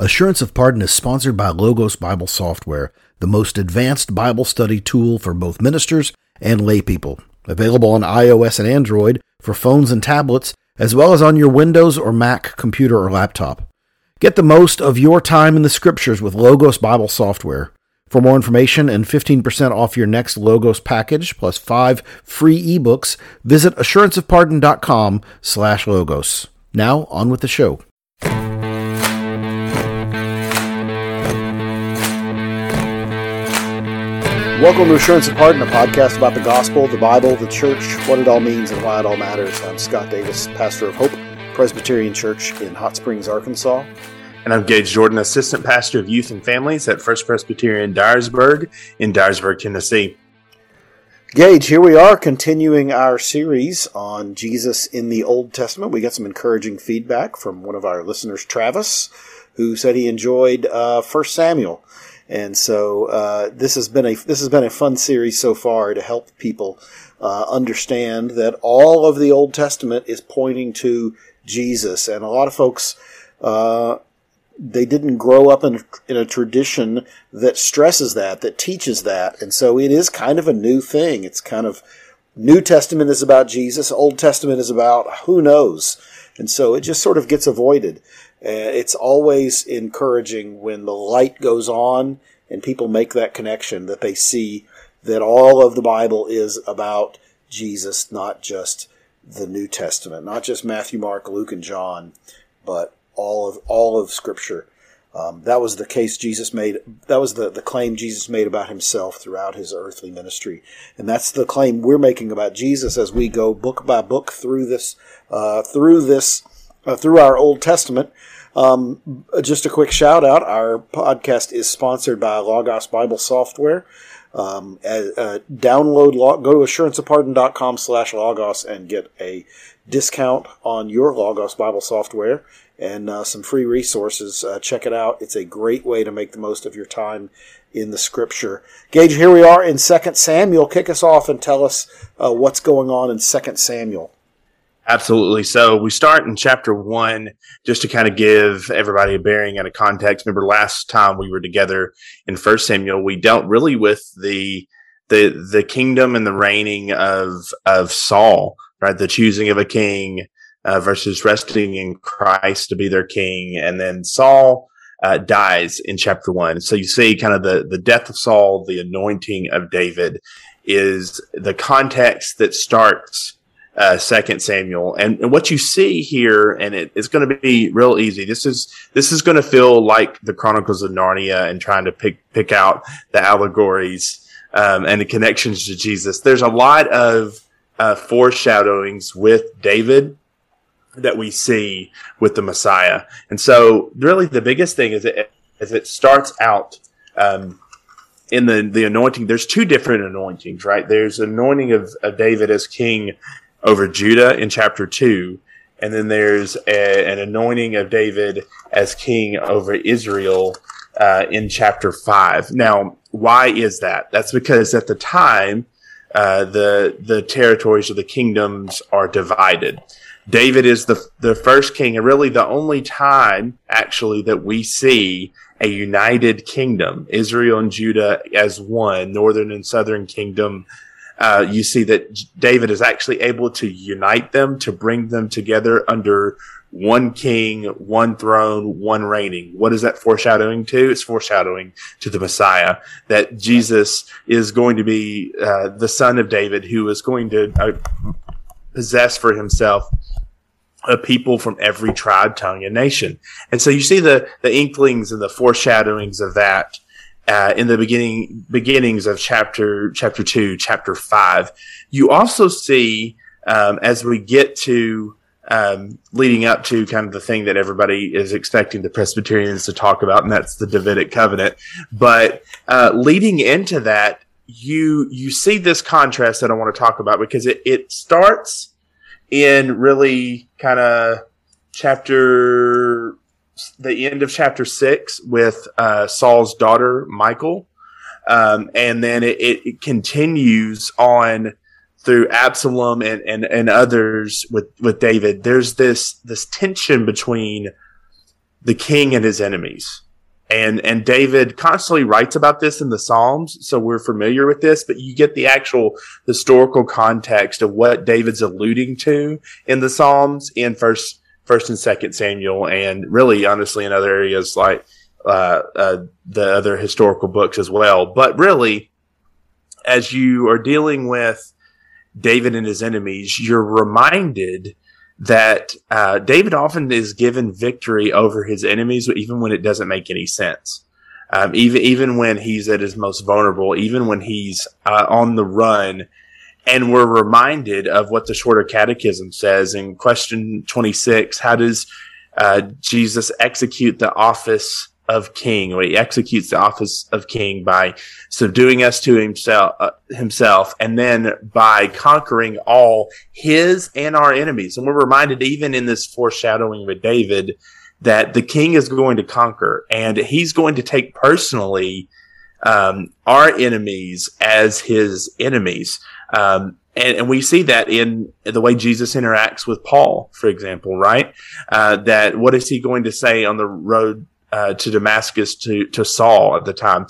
Assurance of Pardon is sponsored by Logos Bible Software, the most advanced Bible study tool for both ministers and laypeople. Available on iOS and Android for phones and tablets, as well as on your Windows or Mac computer or laptop. Get the most of your time in the scriptures with Logos Bible Software. For more information and 15% off your next Logos package, plus five free ebooks, visit assuranceofpardon.com slash logos. Now, on with the show. Welcome to Assurance of Pardon, a podcast about the gospel, the Bible, the church, what it all means, and why it all matters. I'm Scott Davis, pastor of Hope Presbyterian Church in Hot Springs, Arkansas. And I'm Gage Jordan, assistant pastor of youth and families at First Presbyterian Dyersburg in Dyersburg, Tennessee. Gage, here we are continuing our series on Jesus in the Old Testament. We got some encouraging feedback from one of our listeners, Travis, who said he enjoyed uh, First Samuel. And so uh, this has been a this has been a fun series so far to help people uh, understand that all of the Old Testament is pointing to Jesus, and a lot of folks uh, they didn't grow up in, in a tradition that stresses that, that teaches that, and so it is kind of a new thing. It's kind of New Testament is about Jesus, Old Testament is about who knows, and so it just sort of gets avoided. Uh, it's always encouraging when the light goes on and people make that connection that they see that all of the Bible is about Jesus, not just the New Testament, not just Matthew, Mark, Luke, and John, but all of all of Scripture. Um, that was the case Jesus made. That was the, the claim Jesus made about himself throughout his earthly ministry, and that's the claim we're making about Jesus as we go book by book through this uh, through this uh, through our Old Testament. Um, just a quick shout out: our podcast is sponsored by Logos Bible Software. Um, uh, download, go to assuranceofpardon.com slash logos and get a discount on your Logos Bible software and uh, some free resources. Uh, check it out. It's a great way to make the most of your time in the scripture. Gage, here we are in Second Samuel. Kick us off and tell us uh, what's going on in Second Samuel. Absolutely. So we start in chapter one just to kind of give everybody a bearing and a context. Remember last time we were together in First Samuel, we dealt really with the the the kingdom and the reigning of of Saul, right? The choosing of a king uh, versus resting in Christ to be their king, and then Saul uh, dies in chapter one. So you see kind of the the death of Saul, the anointing of David is the context that starts Second Samuel, and, and what you see here, and it, it's going to be real easy. This is this is going to feel like the Chronicles of Narnia and trying to pick pick out the allegories um, and the connections to Jesus. There's a lot of uh, foreshadowings with David that we see with the Messiah, and so really the biggest thing is it is it starts out. Um, in the the anointing, there's two different anointings, right? There's anointing of, of David as king over Judah in chapter 2. And then there's a, an anointing of David as king over Israel uh, in chapter 5. Now, why is that? That's because at the time, uh, the the territories of the kingdoms are divided. David is the the first king, and really the only time actually that we see a united kingdom, Israel and Judah as one, northern and southern kingdom uh, you see that David is actually able to unite them, to bring them together under one king, one throne, one reigning. What is that foreshadowing to? It's foreshadowing to the Messiah that Jesus is going to be uh, the son of David who is going to uh, possess for himself a people from every tribe, tongue, and nation. And so you see the, the inklings and the foreshadowings of that uh, in the beginning beginnings of chapter chapter two, chapter five. You also see um, as we get to um, leading up to kind of the thing that everybody is expecting the Presbyterians to talk about, and that's the Davidic covenant. But uh, leading into that, you you see this contrast that I want to talk about because it, it starts in really kind of chapter the end of chapter six with uh, Saul's daughter Michal, um, and then it, it, continues on through Absalom and, and, and others with with David. There's this this tension between the king and his enemies. And, and David constantly writes about this in the Psalms. So we're familiar with this, but you get the actual historical context of what David's alluding to in the Psalms in first, first and second Samuel. And really, honestly, in other areas like, uh, uh, the other historical books as well. But really, as you are dealing with David and his enemies, you're reminded that uh, David often is given victory over his enemies, even when it doesn't make any sense. Um, even even when he's at his most vulnerable, even when he's uh, on the run, and we're reminded of what the Shorter Catechism says in question twenty six. How does uh, Jesus execute the office of king, or he executes the office of king by subduing us to himself, uh, himself, and then by conquering all his and our enemies. And we're reminded, even in this foreshadowing with David, that the king is going to conquer, and he's going to take personally um, our enemies as his enemies. Um, and, and, we see that in the way Jesus interacts with Paul, for example, right? Uh, that what is he going to say on the road uh, to Damascus to, to Saul at the time.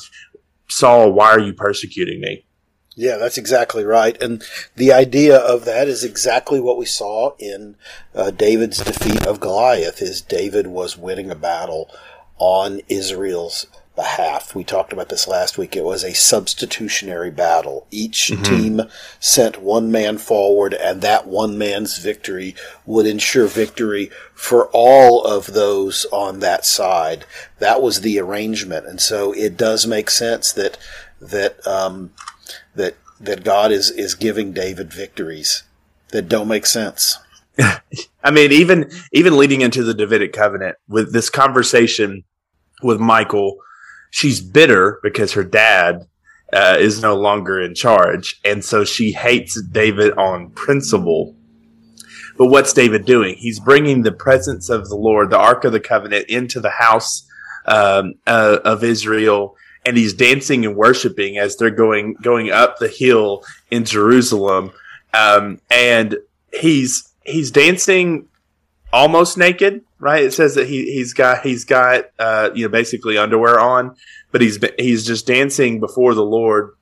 Saul, why are you persecuting me? Yeah, that's exactly right. And the idea of that is exactly what we saw in uh, David's defeat of Goliath is David was winning a battle on Israel's behalf. We talked about this last week. It was a substitutionary battle. Each mm-hmm. team sent one man forward, and that one man's victory would ensure victory for all of those on that side. That was the arrangement, and so it does make sense that that um, that that God is is giving David victories that don't make sense. I mean, even even leading into the Davidic covenant with this conversation with Michal she's bitter because her dad uh, is no longer in charge, and so she hates David on principle. But what's David doing? He's bringing the presence of the Lord, the Ark of the Covenant, into the house um, uh, of Israel, and he's dancing and worshiping as they're going going up the hill in Jerusalem, um, and he's he's dancing almost naked, right? It says that he he's got he's got uh, you know basically underwear on, but he's he's just dancing before the Lord,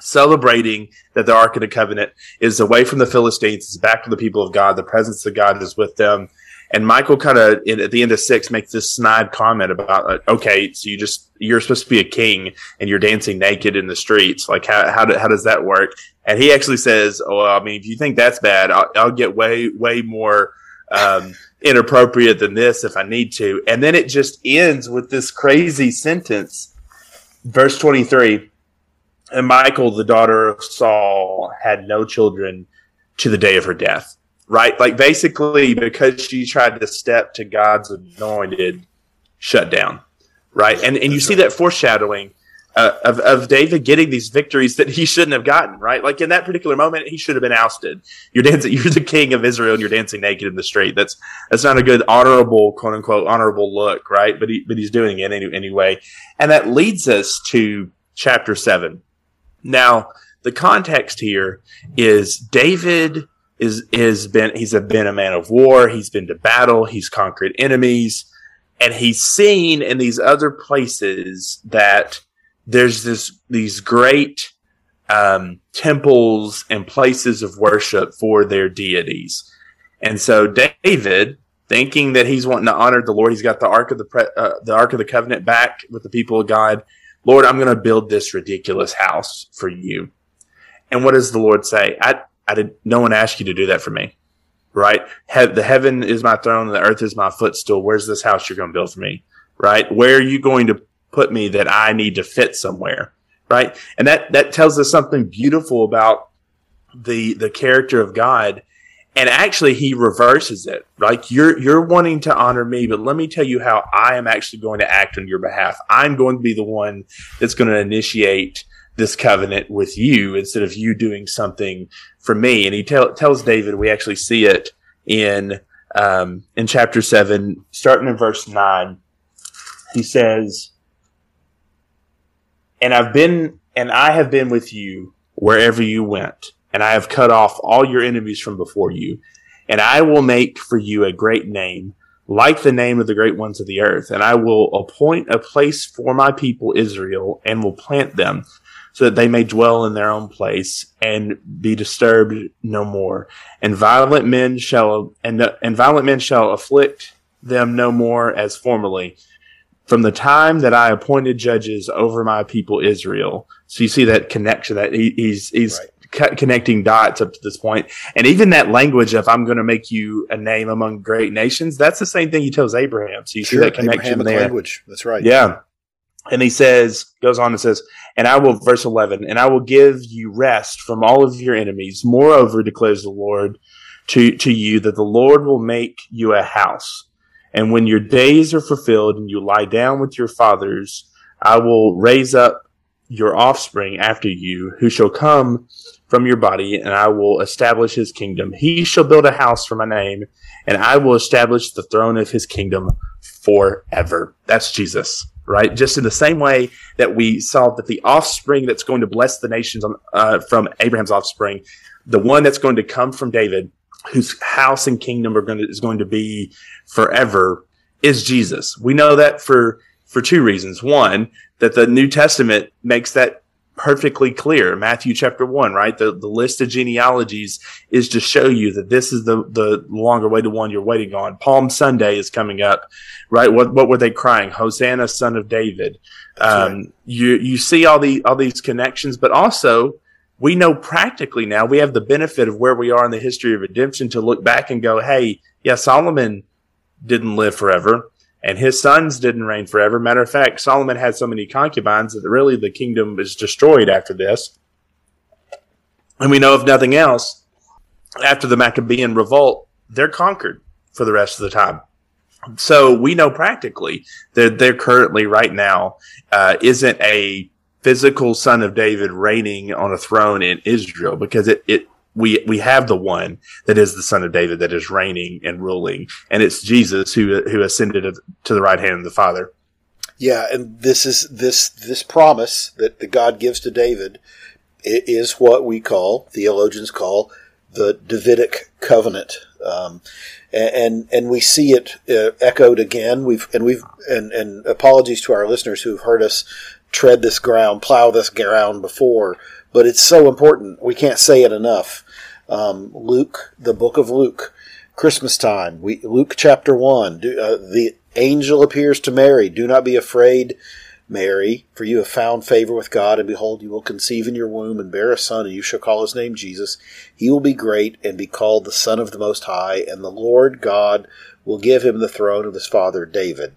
celebrating that the Ark of the Covenant is away from the Philistines, it's back to the people of God. The presence of God is with them. And Michal kind of at the end of six makes this snide comment about, uh, okay, so you just you're supposed to be a king and you're dancing naked in the streets. Like how how, do, how does that work? And he actually says, oh, well, I mean, if you think that's bad, I'll, I'll get way way more um, inappropriate than this if I need to. And then it just ends with this crazy sentence, verse 23. And Michal, the daughter of Saul, had no children to the day of her death. Right? Like basically, because she tried to step to God's anointed, shut down. Right? And, and you see that foreshadowing uh, of, of David getting these victories that he shouldn't have gotten, right? Like in that particular moment, he should have been ousted. You're dancing, you're the king of Israel and you're dancing naked in the street. That's, that's not a good honorable, quote unquote, honorable look, right? But he, but he's doing it any, anyway. And that leads us to chapter seven. Now, the context here is David is, is been, he's a, been a man of war. He's been to battle. He's conquered enemies and he's seen in these other places that there's this these great um, temples and places of worship for their deities. And so David, thinking that he's wanting to honor the Lord, he's got the ark of the pre- uh, the ark of the covenant back with the people of God. Lord, I'm going to build this ridiculous house for you. And what does the Lord say? I, I did. No one asked you to do that for me, right? He- the heaven is my throne, the earth is my footstool. Where's this house you're going to build for me, right? Where are you going to put me that I need to fit somewhere. Right. And that, that tells us something beautiful about the, the character of God. And actually he reverses it. Like you're, you're wanting to honor me, but let me tell you how I am actually going to act on your behalf. I'm going to be the one that's going to initiate this covenant with you instead of you doing something for me. And he tell, tells David, we actually see it in, um, in chapter seven, starting in verse nine. He says, and I've been, and I have been with you wherever you went, and I have cut off all your enemies from before you, and I will make for you a great name, like the name of the great ones of the earth. And I will appoint a place for my people Israel and will plant them so that they may dwell in their own place and be disturbed no more. And violent men shall, and, and violent men shall afflict them no more as formerly from the time that I appointed judges over my people Israel. So you see that connection that he, he's, he's right connecting dots up to this. And even that language of "I'm going to make you a name among great nations," that's the same thing he tells Abraham. So you sure, see that connection Abrahamic there. Language. That's right. Yeah. And he says, goes on and says, and I will, verse 11, and I will give you rest from all of your enemies. Moreover, declares the Lord to, to you that the Lord will make you a house. And when your days are fulfilled and you lie down with your fathers, I will raise up your offspring after you, who shall come from your body, and I will establish his kingdom. He shall build a house for my name, and I will establish the throne of his kingdom forever. That's Jesus, right? Just in the same way that we saw that the offspring that's going to bless the nations on, uh, from Abraham's offspring, the one that's going to come from David, whose house and kingdom are going to, is going to be forever, is Jesus. We know that for for two reasons. One, that the New Testament makes that perfectly clear. Matthew chapter one, right? The, the list of genealogies is to show you that this is the, the longer way to one you're waiting on. Palm Sunday is coming up, right? What, what were they crying? Hosanna, son of David. Um, right. you, you see all the, all these connections, but also we know practically now we have the benefit of where we are in the history of redemption to look back and go, Hey, yeah, Solomon didn't live forever and his sons didn't reign forever. Matter of fact, Solomon had so many concubines that really the kingdom is destroyed after this. And we know, if nothing else, after the Maccabean revolt, they're conquered for the rest of the time. So we know practically that there currently, right now, uh, isn't a physical son of David reigning on a throne in Israel because it, it we we have the one that is the son of David that is reigning and ruling, and it's Jesus who who ascended to the right hand of the Father. Yeah, and this is this this promise that, that God gives to David is what we call theologians call the Davidic covenant, um, and and we see it uh, echoed again. We've and we've and and apologies to our listeners who've heard us tread this ground, plow this ground before, but it's so important. We can't say it enough um, Luke, the book of Luke, Christmas time. We, Luke chapter one. Do, uh, the angel appears to Mary. Do not be afraid, Mary, for you have found favor with God, and behold, you will conceive in your womb and bear a son, and you shall call his name Jesus. He will be great and be called the Son of the Most High, and the Lord God will give him the throne of his father David.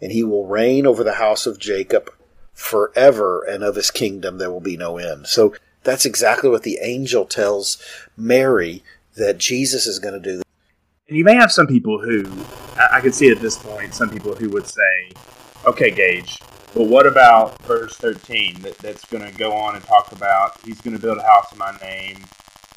And he will reign over the house of Jacob forever, and of his kingdom there will be no end. So that's exactly what the angel tells Mary that Jesus is going to do. And you may have some people who, I can see at this point, some people who would say, okay, Gage, but what about verse 13 that, that's going to go on and talk about he's going to build a house in my name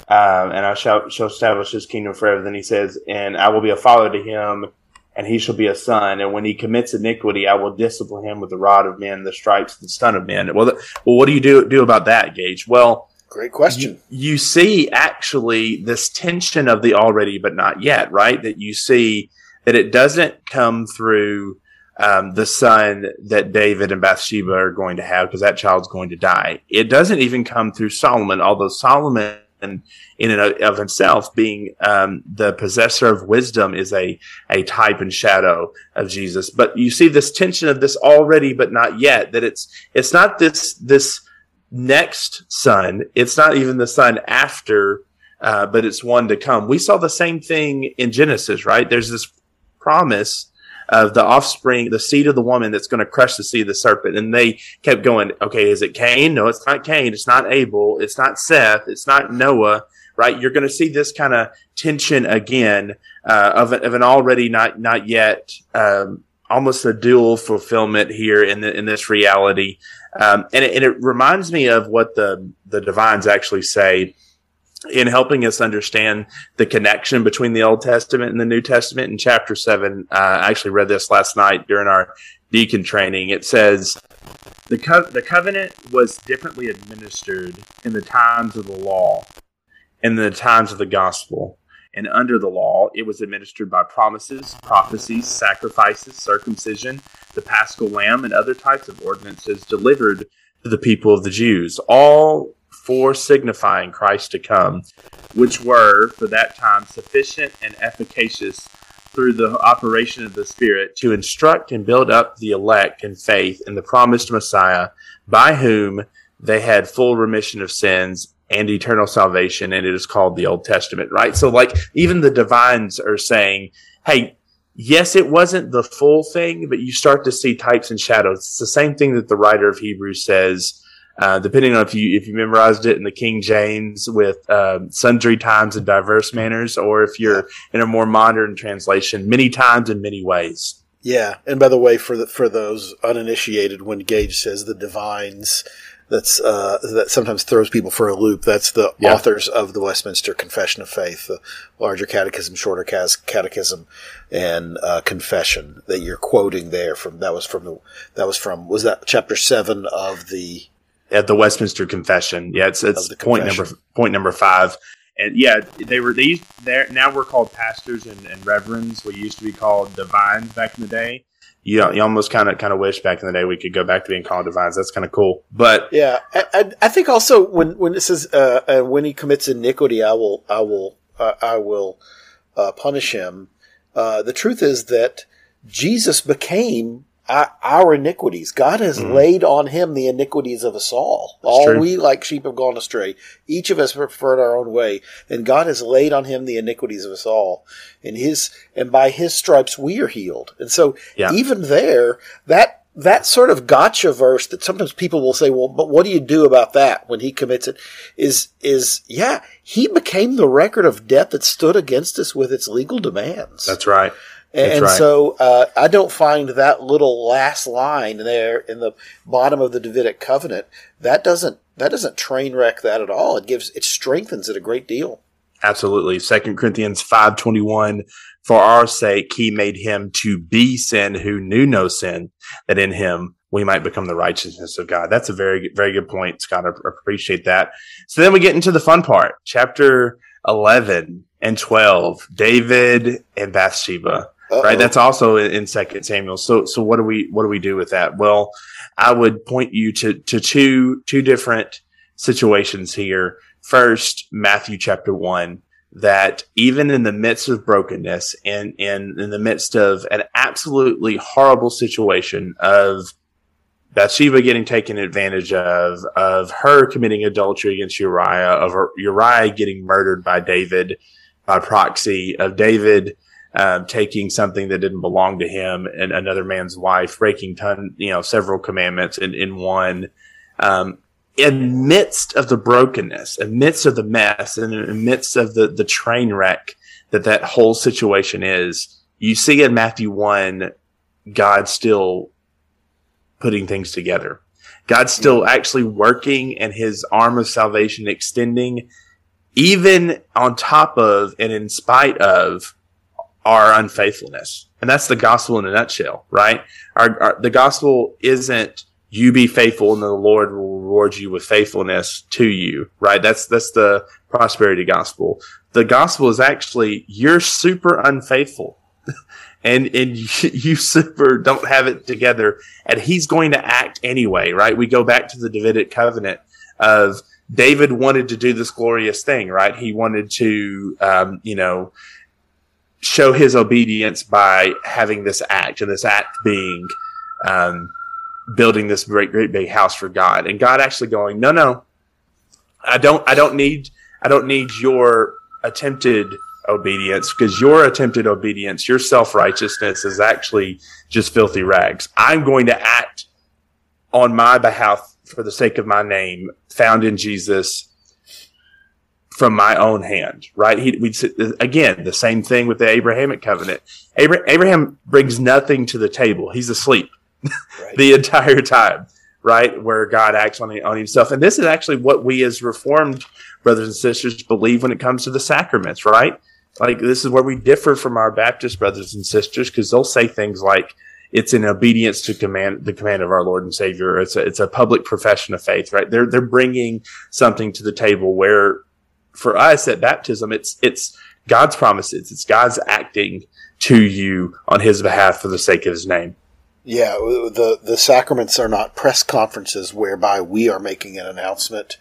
um, and I shall, shall establish his kingdom forever. Then he says, and I will be a father to him and he shall be a son. And when he commits iniquity, I will discipline him with the rod of men, the stripes, the son of men. Well, well, what do you do do about that, Gage? Well, great question. You, you see, actually, this tension of the already but not yet, right? That you see that it doesn't come through um, the son that David and Bathsheba are going to have because that child's going to die. It doesn't even come through Solomon, although Solomon in and of himself being um, the possessor of wisdom is a a type and shadow of Jesus. But you see this tension of this already but not yet. That it's it's not this this next son. It's not even the son after, uh, but it's one to come. We saw the same thing in Genesis, right? There's this promise of the offspring, the seed of the woman that's going to crush the seed of the serpent. And they kept going, okay, is it Cain? No, it's not Cain. It's not Abel. It's not Seth. It's not Noah, right? You're going to see this kind of tension again, uh, of, of an already not, not yet, um, almost a dual fulfillment here in the, in this reality. Um, and, it, and it reminds me of what the, the divines actually say in helping us understand the connection between the Old Testament and the New Testament in chapter seven. Uh, I actually read this last night during our deacon training. It says the co- the covenant was differently administered in the times of the law and the times of the gospel. And under the law, it was administered by promises, prophecies, sacrifices, circumcision, the paschal lamb, and other types of ordinances delivered to the people of the Jews, all for signifying Christ to come, which were, for that time, sufficient and efficacious through the operation of the Spirit to instruct and build up the elect in faith in the promised Messiah, by whom they had full remission of sins and eternal salvation, and it is called the Old Testament, right? So, like, even the divines are saying, hey, yes, it wasn't the full thing, but you start to see types and shadows. It's the same thing that the writer of Hebrews says. Uh, depending on if you if you memorized it in the King James with uh, sundry times and diverse manners, or if you're in a more modern translation, many times in many ways. Yeah, and by the way, for the, for those uninitiated, when Gage says the divines, that's uh, that sometimes throws people for a loop. That's the yeah. authors of the Westminster Confession of Faith, the larger catechism, shorter catechism, and uh, confession that you're quoting there from. That was from the. That was from. Was that chapter seven of the? At the Westminster Confession. Yeah, it's it's point number point number five. And yeah, they were they used there now we're called pastors and, and reverends. We used to be called divines back in the day you, you almost kind of kind of wish back in the day we could go back to being called divines. That's kind of cool. But yeah, I, I, think also when when it says uh, uh, when he commits iniquity, I will I will uh, I will uh, punish him. Uh, the truth is that Jesus became our, iniquities. God has mm-hmm. laid on him the iniquities of us all. That's all true. we like sheep have gone astray. Each of us preferred our own way, and God has laid on him the iniquities of us all. And his and by his stripes we are healed. And so yeah. even there, that that sort of gotcha verse that sometimes people will say, well, but what do you do about that when he commits it? Is, is, yeah, he became the record of debt that stood against us with its legal demands. That's right. And, right. so uh, I don't find that little last line there in the bottom of the Davidic covenant that doesn't that doesn't train wreck that at all. It gives it strengthens it a great deal. Absolutely. Second Corinthians five twenty one. For our sake, he made him to be sin who knew no sin, that in him we might become the righteousness of God. That's a very, very good point, Scott. I appreciate that. So then we get into the fun part, chapter 11 and 12, David and Bathsheba. Uh-oh. right? That's also in Second Samuel. So, so what do we what do we do with that? Well, I would point you to to two two different situations here. First, Matthew chapter one, that even in the midst of brokenness and in in the midst of an absolutely horrible situation of Bathsheba getting taken advantage of, of her committing adultery against Uriah, of Uriah getting murdered by David by proxy, of David um, taking something that didn't belong to him and another man's wife, breaking ton, you know, several commandments in, in one. Um, in midst of the brokenness, in midst of the mess, and in midst of the, the train wreck that that whole situation is, you see in Matthew 1, God still putting things together. God's still actually working and his arm of salvation extending, even on top of and in spite of our unfaithfulness. And that's the gospel in a nutshell, right? Our, our, the gospel isn't you be faithful and the Lord will reward you with faithfulness to you, right? That's, that's the prosperity gospel. The gospel is actually you're super unfaithful and, and you super don't have it together and he's going to act anyway, right? We go back to the Davidic covenant of David wanted to do this glorious thing, right? He wanted to, um, you know, show his obedience by having this act, and this act being um, building this great, great big house for God, and God actually going, no, no, I don't, I don't need, I don't need your attempted obedience because your attempted obedience, your self righteousness is actually just filthy rags. I'm going to act on my behalf for the sake of my name found in Jesus from my own hand, right? He, we again, the same thing with the Abrahamic covenant. Abraham brings nothing to the table. He's asleep right. the entire time, right? Where God acts on, on himself. And this is actually what we as reformed brothers and sisters believe when it comes to the sacraments, right? Like this is where we differ from our Baptist brothers and sisters because they'll say things like, it's in obedience to command the command of our Lord and Savior. It's a, it's a public profession of faith, right? They're, they're bringing something to the table where for us at baptism, it's, it's God's promises. It's God's acting to you on his behalf for the sake of his name. Yeah, the the sacraments are not press conferences whereby we are making an announcement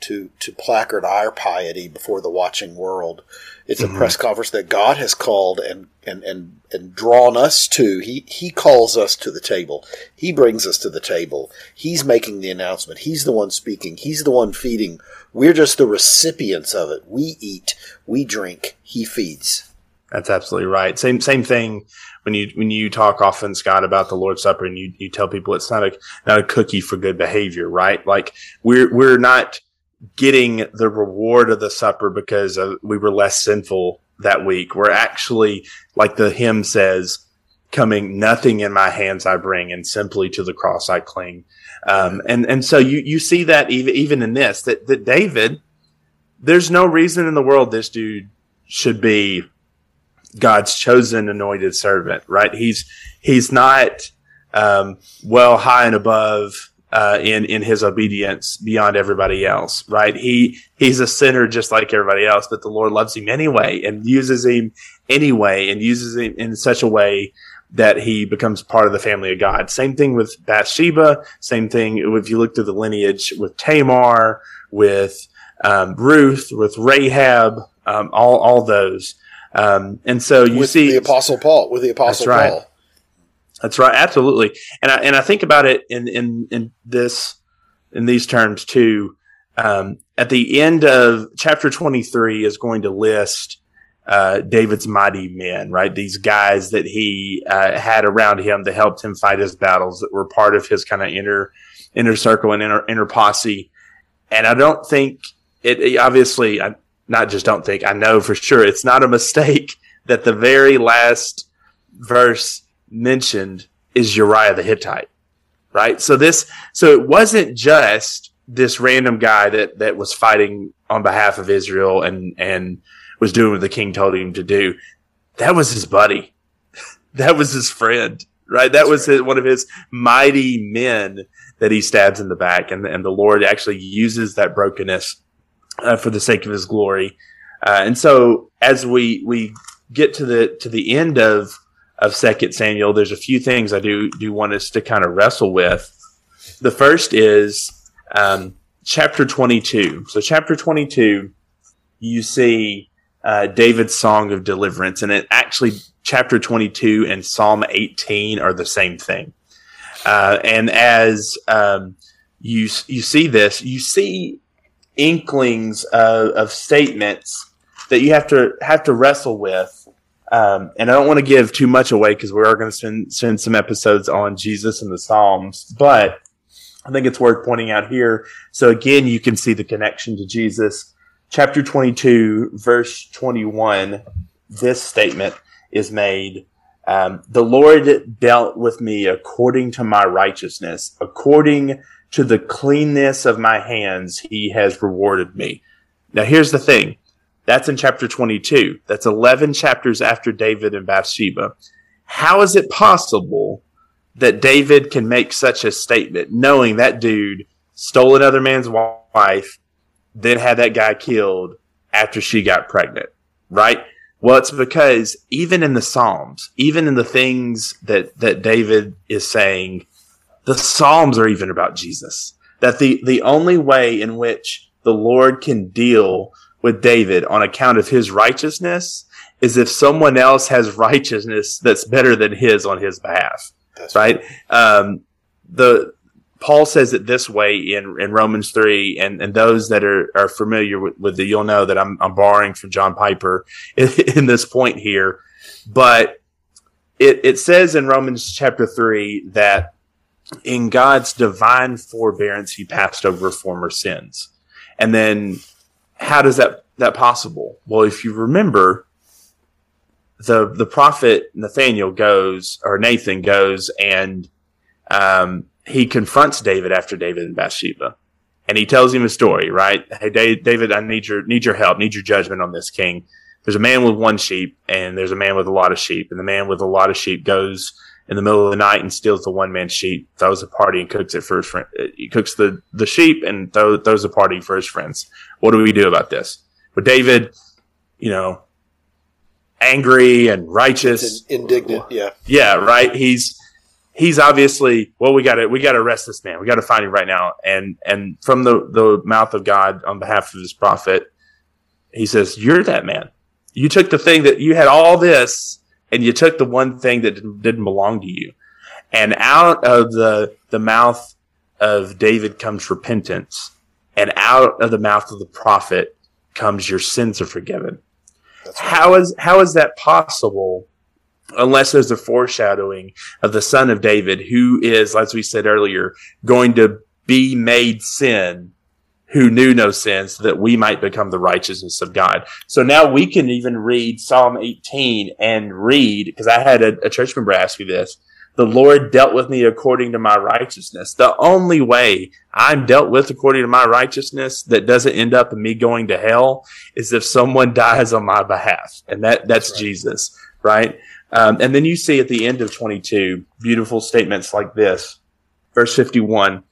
to to placard our piety before the watching world. It's mm-hmm. a press conference that God has called and, and, and, and drawn us to. He he calls us to the table. He brings us to the table. He's making the announcement. He's the one speaking. He's the one feeding. We're just the recipients of it. We eat, we drink, he feeds. That's absolutely right. Same same thing when you when you talk often, Scott, about the Lord's Supper, and you, you tell people it's not a not a cookie for good behavior, right? Like we're we're not getting the reward of the supper because uh, we were less sinful that week. We're actually, like the hymn says, coming. Nothing in my hands I bring, and simply to the cross I cling. Um, and and so you you see that even even in this that that David, there's no reason in the world this dude should be God's chosen anointed servant, right? He's he's not um, well high and above uh, in in his obedience beyond everybody else, right? He he's a sinner just like everybody else, but the Lord loves him anyway and uses him anyway and uses him in such a way that he becomes part of the family of God. Same thing with Bathsheba. Same thing if you look through the lineage with Tamar, with um, Ruth, with Rahab, um, all all those. Um, and so you with see the Apostle Paul with the Apostle right. That's right, absolutely. And I and I think about it in in in this in these terms too. Um, at the end of chapter twenty three is going to list uh, David's mighty men, right? These guys that he uh, had around him that helped him fight his battles, that were part of his kind of inner inner circle and inner inner posse. And I don't think it, it obviously. I, not just don't think, I know for sure it's not a mistake that the very last verse mentioned is Uriah the Hittite, right? So this, so it wasn't just this random guy that, that was fighting on behalf of Israel and, and was doing what the king told him to do. That was his buddy. that was his friend, right? That That's was right. his, one of his mighty men that he stabs in the back. And, and the Lord actually uses that brokenness uh, for the sake of His glory. Uh, and so, as we we get to the to the end of of Second Samuel, there's a few things I do do want us to kind of wrestle with. The first is um, chapter 22. So, chapter 22, you see uh, David's song of deliverance, and it actually chapter 22 and Psalm 18 are the same thing. Uh, and as um, you you see this, you see inklings of, of statements that you have to have to wrestle with. Um, and I don't want to give too much away because we are going to spend, spend some episodes on Jesus and the Psalms, but I think it's worth pointing out here. So again, you can see the connection to Jesus. Chapter 22, verse 21, this statement is made. Um, the Lord dealt with me according to my righteousness, according to the cleanness of my hands, he has rewarded me. Now, here's the thing. That's in chapter 22. That's 11 chapters after David and Bathsheba. How is it possible that David can make such a statement knowing that dude stole another man's wife, then had that guy killed after she got pregnant? Right? Well, it's because even in the Psalms, even in the things that, that David is saying, the Psalms are even about Jesus. That the, the only way in which the Lord can deal with David on account of his righteousness is if someone else has righteousness that's better than his on his behalf. That's right. Um, the, Paul says it this way in, in Romans 3, and, and those that are, are familiar with, with the, you'll know that I'm, I'm borrowing from John Piper in, in this point here. But it, it says in Romans chapter 3 that in God's divine forbearance, he passed over former sins. And then how does that, that possible? Well, if you remember, the, the prophet Nathaniel goes, or Nathan goes, and, um, he confronts David after David and Bathsheba. And he tells him a story, right? Hey, David, I need your, need your help, need your judgment on this king. There's a man with one sheep and there's a man with a lot of sheep. And the man with a lot of sheep goes in the middle of the night and steals the one man sheep, throws a party and cooks it for his friend. Uh, he cooks the, the sheep and throw, throws a party for his friends. What do we do about this? But David, you know, angry and righteous, indignant. Yeah, yeah, right. He's he's obviously well. We got to we got to arrest this man. We got to find him right now. And and from the the mouth of God on behalf of His prophet, He says, "You're that man. You took the thing that you had all this, and you took the one thing that didn't, belong to you." And out of the the mouth of David comes repentance, and out of the mouth of the prophet comes your sins are forgiven. Right. How is how is that possible? Unless there's a foreshadowing of the son of David, who is, as we said earlier, going to be made sin, who knew no sin, so that we might become the righteousness of God. So now we can even read Psalm 18 and read, because I had a, a church member ask me this the Lord dealt with me according to my righteousness. The only way I'm dealt with according to my righteousness that doesn't end up in me going to hell is if someone dies on my behalf. And that, that's, right. Jesus, right? Um, and then you see at the end of 22 beautiful statements like this. Verse 51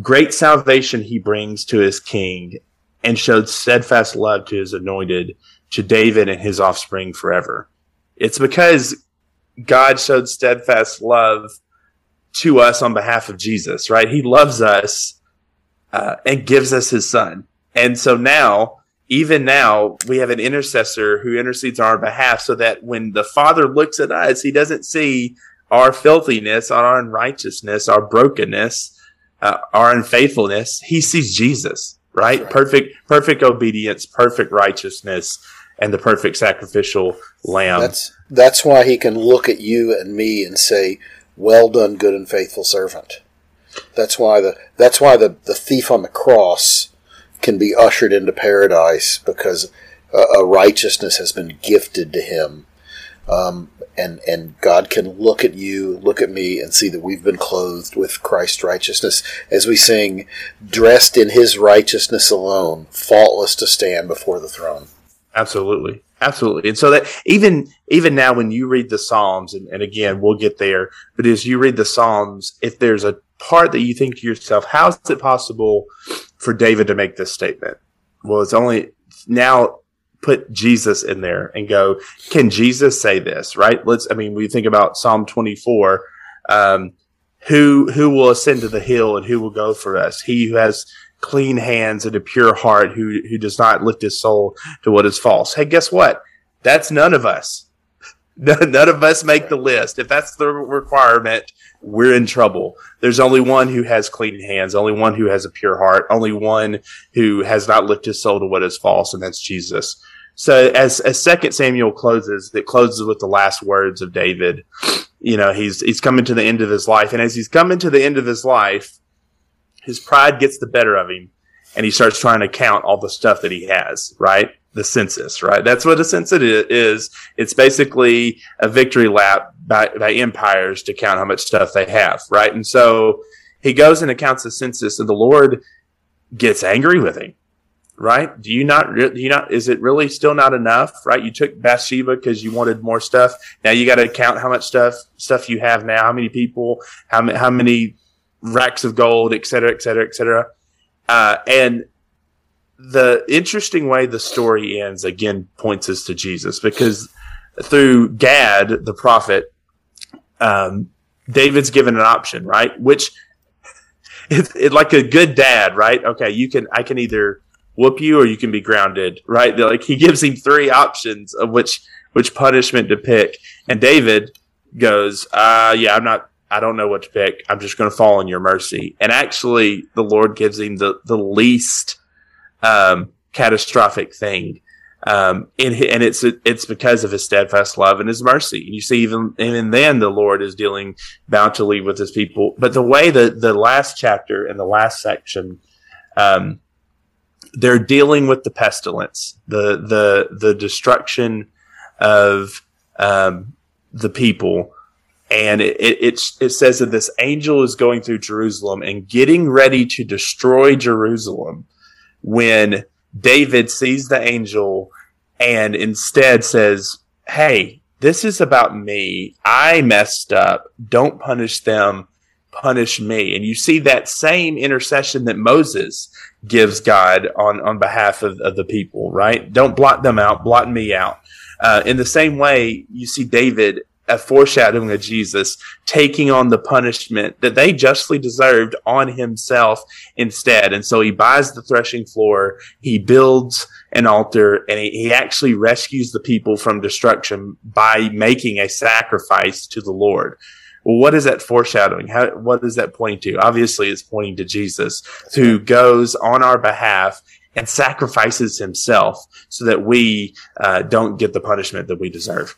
Great salvation he brings to his king and showed steadfast love to his anointed, to David and his offspring forever. It's because God showed steadfast love to us on behalf of Jesus, right? He loves us uh, and gives us his son. And so now, even now, we have an intercessor who intercedes on our behalf so that when the Father looks at us, he doesn't see our filthiness, our unrighteousness, our brokenness, uh, our unfaithfulness. He sees Jesus, right? right? Perfect, perfect obedience, perfect righteousness, and the perfect sacrificial lamb. That's that's why he can look at you and me and say, "Well done, good and faithful servant." That's why the that's why the, the thief on the cross can be ushered into paradise because a, a righteousness has been gifted to him, um, and and God can look at you, look at me, and see that we've been clothed with Christ's righteousness, as we sing, dressed in His righteousness alone, faultless to stand before the throne. Absolutely. Absolutely. And so that even, even now when you read the Psalms, and, and again, we'll get there, but as you read the Psalms, if there's a part that you think to yourself, how is it possible for David to make this statement? Well, it's only now put Jesus in there and go, can Jesus say this? Right? Let's, I mean, we think about Psalm 24, um, who, who will ascend to the hill and who will go for us? He who has clean hands and a pure heart who, who does not lift his soul to what is false. Hey, guess what? That's none of us. None of us make the list. If that's the requirement, we're in trouble. There's only one who has clean hands, only one who has a pure heart, only one who has not lifted his soul to what is false, and that's Jesus. So as, as second Samuel closes, it closes with the last words of David. You know, he's, he's coming to the end of his life. And as he's coming to the end of his life, his pride gets the better of him and he starts trying to count all the stuff that he has, right? The census, right? That's what a census is. It's basically a victory lap by, by empires to count how much stuff they have, right? And so he goes and accounts the census and the Lord gets angry with him, right? Do you not, do you not, is it really still not enough, right? You took Bathsheba because you wanted more stuff. Now you got to count how much stuff, stuff you have now, how many people, how, how many racks of gold, et cetera, et cetera, et cetera. Uh, and the interesting way the story ends again points us to Jesus because through Gad, the prophet, um, David's given an option, right? Which it's it, like a good dad, right? Okay, you can, I can either whoop you or you can be grounded, right? Like he gives him three options of which, which punishment to pick. And David goes, uh, yeah, I'm not, I don't know what to pick. I'm just going to fall in your mercy. And actually, the Lord gives him the, the least um, catastrophic thing. Um, and, and it's it's because of his steadfast love and his mercy. And you see, even even then, the Lord is dealing bountifully with his people. But the way that the last chapter and the last section, um, they're dealing with the pestilence, the the the destruction of um, the people and it, it, it, says that this angel is going through Jerusalem and getting ready to destroy Jerusalem when David sees the angel and instead says, Hey, this is about me. I messed up. Don't punish them. Punish me. And you see that same intercession that Moses gives God on, on behalf of, of the people, right? Don't blot them out. Blot me out. Uh, in the same way, you see David a foreshadowing of Jesus taking on the punishment that they justly deserved on himself instead. And so he buys the threshing floor, he builds an altar, and he, he actually rescues the people from destruction by making a sacrifice to the Lord. Well, what is that foreshadowing? How, what is that pointing to? Obviously, it's pointing to Jesus, who goes on our behalf and sacrifices himself so that we uh, don't get the punishment that we deserve.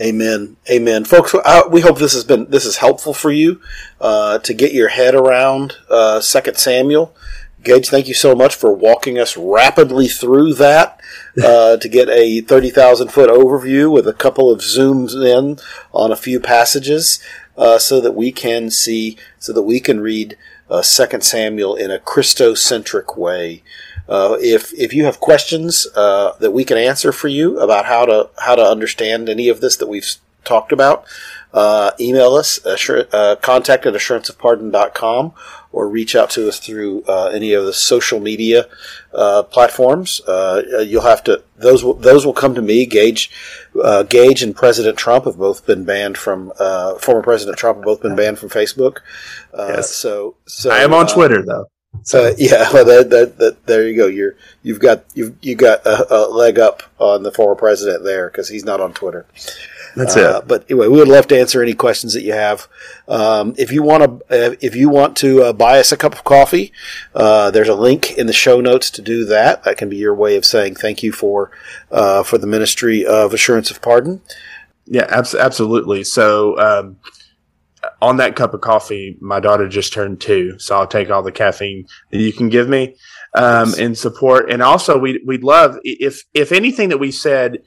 Amen. Amen. Folks, I, we hope this has been this is helpful for you uh, to get your head around uh, Second Samuel. Gage, thank you so much for walking us rapidly through that uh, to get a 30,000 foot overview with a couple of zooms in on a few passages uh, so that we can see, so that we can read uh, Second Samuel in a Christocentric way. Uh, if if you have questions uh, that we can answer for you about how to how to understand any of this that we've talked about, uh, email us assur- uh, contact at assuranceofpardon.com or reach out to us through uh, any of the social media uh, platforms. you'll have to those will, those will come to me. Gage Gage and President Trump have both been banned from former President Trump have both been banned from Facebook. yes. So so I am on Twitter though. So uh, yeah, well, that, that, that, there you go. You're you've got you've you got a, a, leg up on the former president there because he's not on Twitter. That's uh, it. But anyway, we would love to answer any questions that you have. Um, if you want to, uh, if you want to uh, buy us a cup of coffee, uh, there's a link in the show notes to do that. That can be your way of saying thank you for uh, for the ministry of assurance of pardon. Yeah, abs- absolutely. So. Um, on that cup of coffee, my daughter just turned two, so I'll take all the caffeine that you can give me um, in support. And also, we we'd love if if anything that we said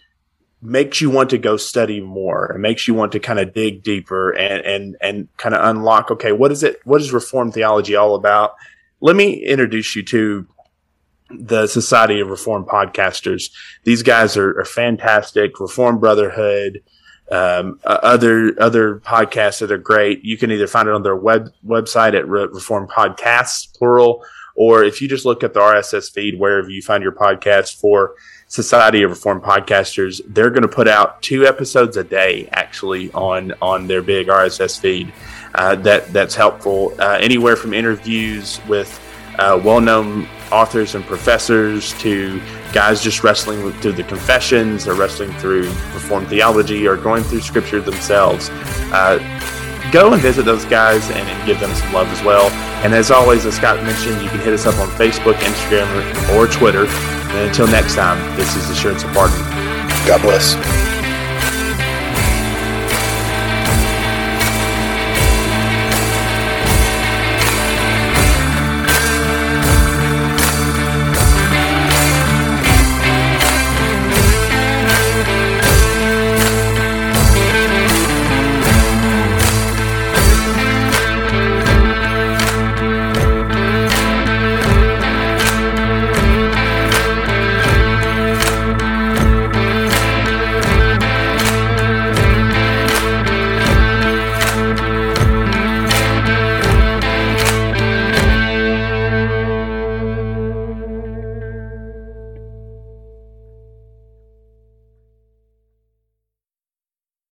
makes you want to go study more and makes you want to kind of dig deeper and and and kind of unlock. Okay, what is it? What is Reformed theology all about? Let me introduce you to the Society of Reformed Podcasters. These guys are, are fantastic. Reformed Brotherhood um, other other podcasts that are great. You can either find it on their web website at Re- Reform Podcasts plural, or if you just look at the RSS feed wherever you find your podcast for Society of Reformed Podcasters, they're going to put out two episodes a day actually on on their big RSS feed. Uh, that that's helpful. Uh, anywhere from interviews with uh, well-known authors and professors to guys just wrestling through the confessions or wrestling through reformed theology or going through scripture themselves. Uh, go and visit those guys and, and, give them some love as well. And as always, as Scott mentioned, you can hit us up on Facebook, Instagram, or, or Twitter. And until next time, this is Assurance of Pardon. God bless.